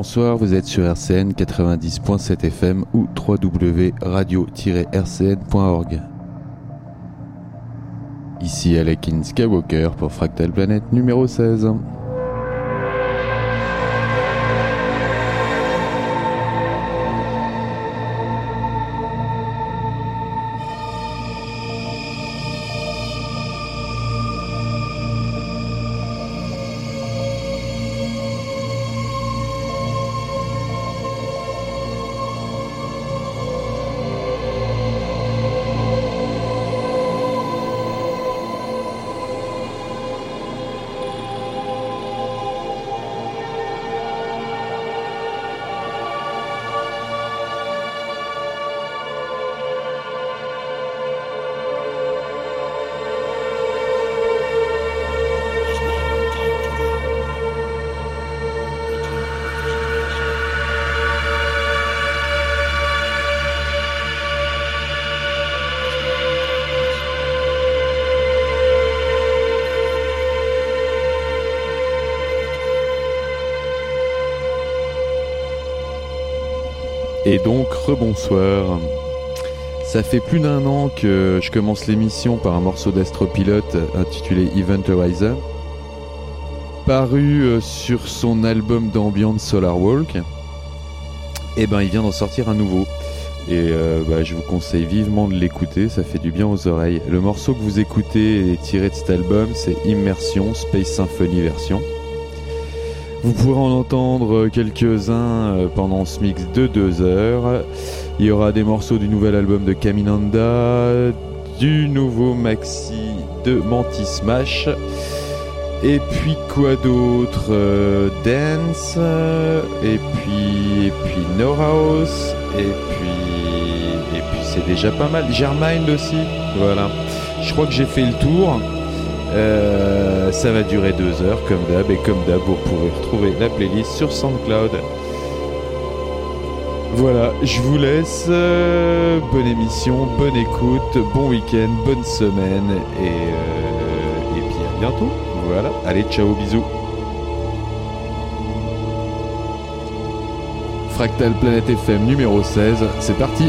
bonsoir, vous êtes sur RCN 90.7 FM ou www.radio-rcn.org. Ici Alekin Skywalker pour Fractal Planet numéro 16. Rebonsoir. Ça fait plus d'un an que je commence l'émission par un morceau d'Astropilote intitulé Event Horizon, paru euh, sur son album d'ambiance Solar Walk. Et ben, il vient d'en sortir un nouveau. Et euh, bah, je vous conseille vivement de l'écouter, ça fait du bien aux oreilles. Le morceau que vous écoutez est tiré de cet album, c'est Immersion Space Symphony version. Vous pourrez en entendre quelques-uns euh, pendant ce mix de deux heures. Il y aura des morceaux du nouvel album de Caminanda, du nouveau maxi de Mantis Smash. Et puis quoi d'autre euh, Dance, euh, et puis et puis No House, et puis et puis c'est déjà pas mal. Germind aussi, voilà. Je crois que j'ai fait le tour. Euh, ça va durer deux heures comme d'hab et comme d'hab vous pourrez retrouver la playlist sur SoundCloud. Voilà, je vous laisse. euh, bonne émission, bonne écoute, bon week-end, bonne semaine et, euh, et puis à bientôt. Voilà, allez, ciao, bisous. Fractal Planète FM numéro 16, c'est parti.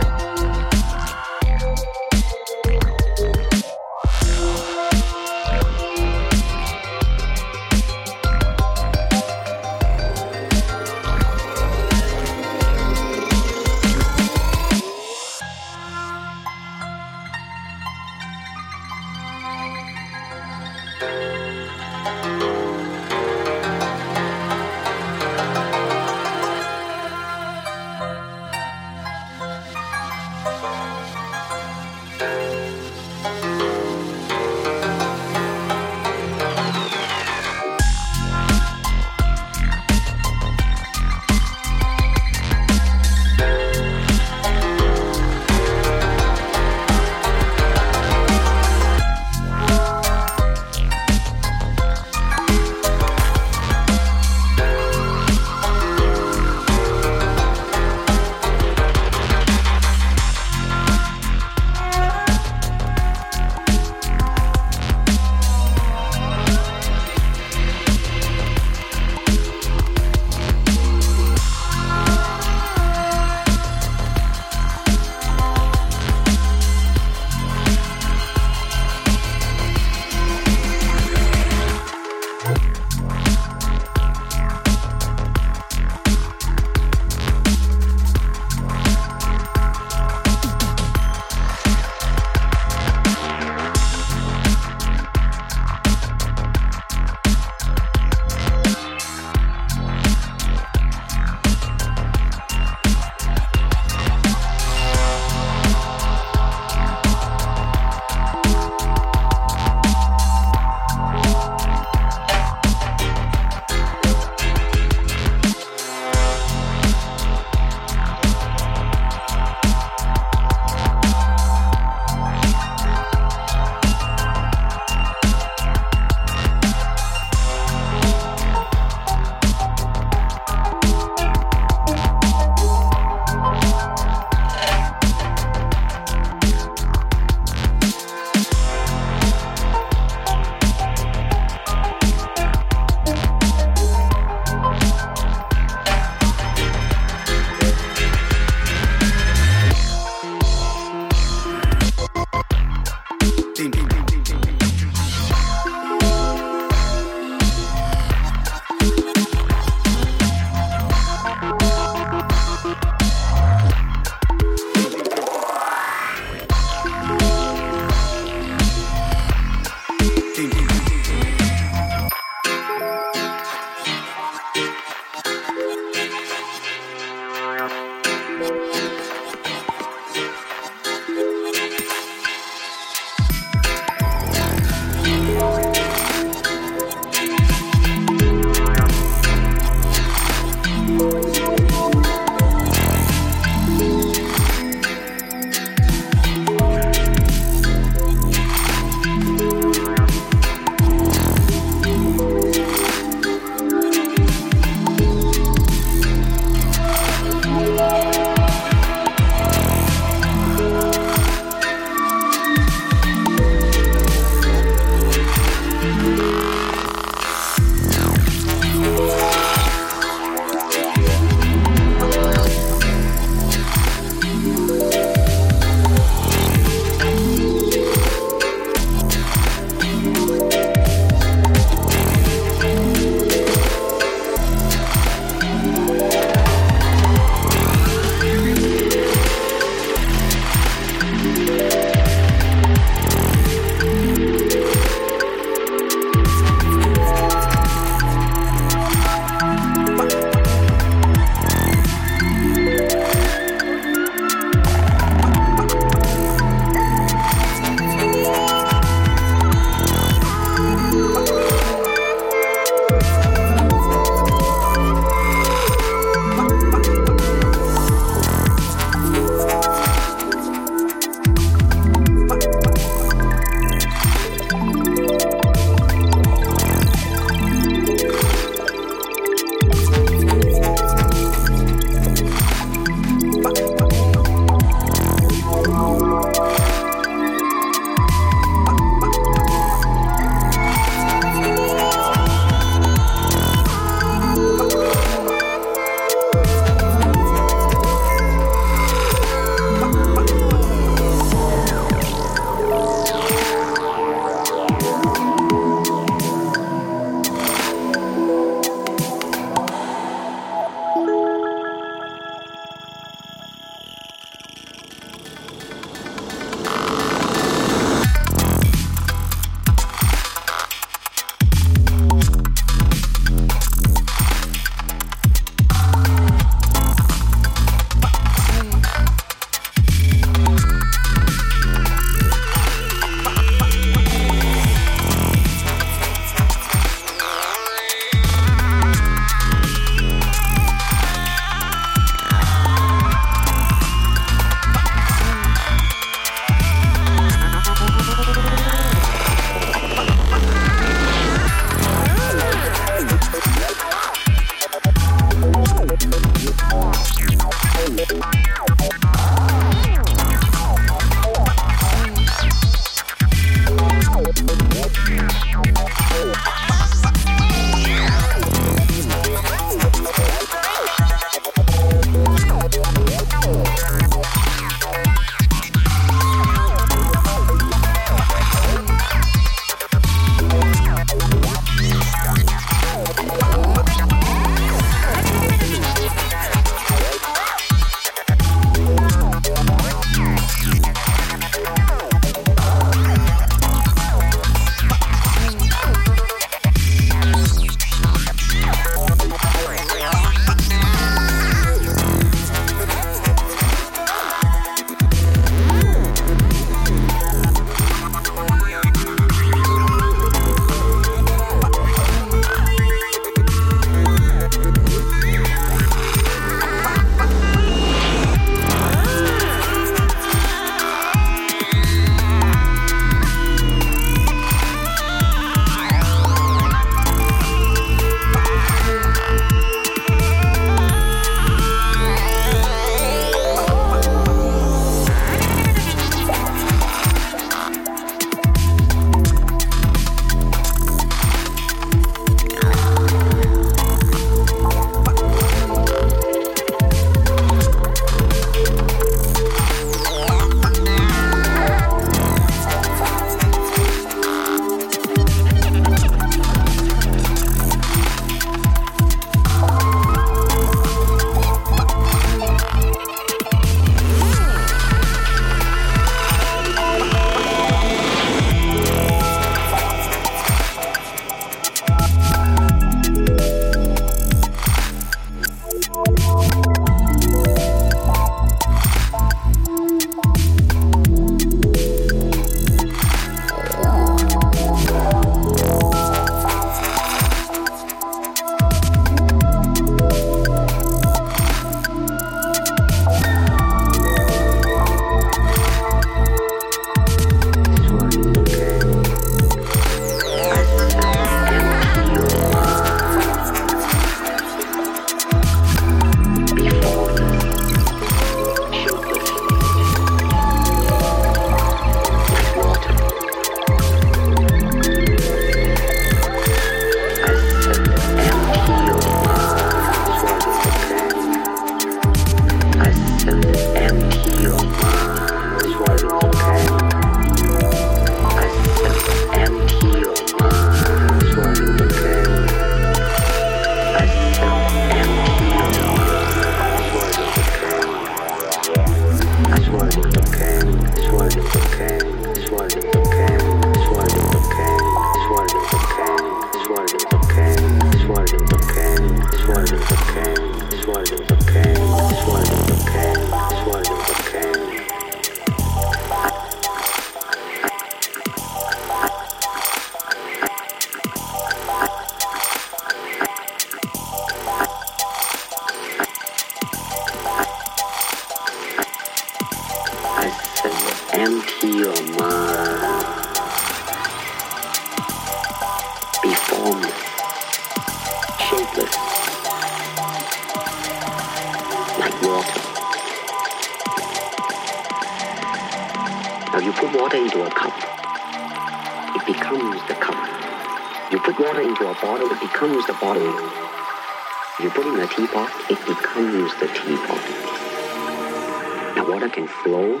flow,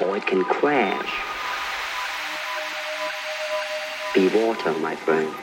or it can crash. Be water, my friend.